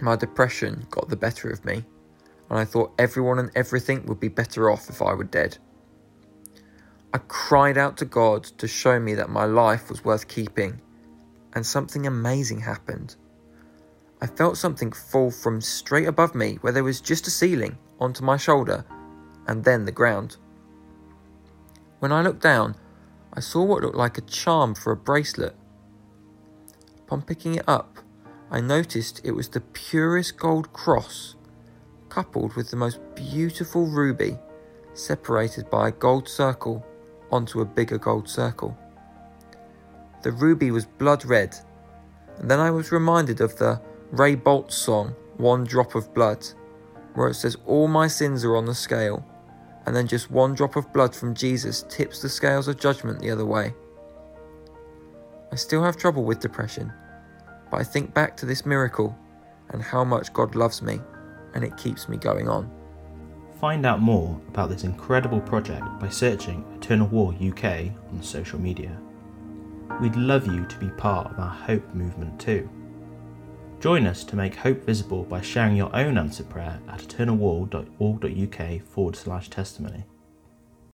my depression got the better of me, and I thought everyone and everything would be better off if I were dead. I cried out to God to show me that my life was worth keeping, and something amazing happened. I felt something fall from straight above me, where there was just a ceiling, onto my shoulder, and then the ground. When I looked down, I saw what looked like a charm for a bracelet. Upon picking it up, I noticed it was the purest gold cross, coupled with the most beautiful ruby, separated by a gold circle onto a bigger gold circle. The ruby was blood red, and then I was reminded of the Ray Boltz song, One Drop of Blood, where it says, All my sins are on the scale, and then just one drop of blood from Jesus tips the scales of judgment the other way. I still have trouble with depression, but I think back to this miracle and how much God loves me, and it keeps me going on. Find out more about this incredible project by searching Eternal Wall UK on social media. We'd love you to be part of our Hope movement too. Join us to make hope visible by sharing your own answered prayer at eternalwall.org.uk forward slash testimony.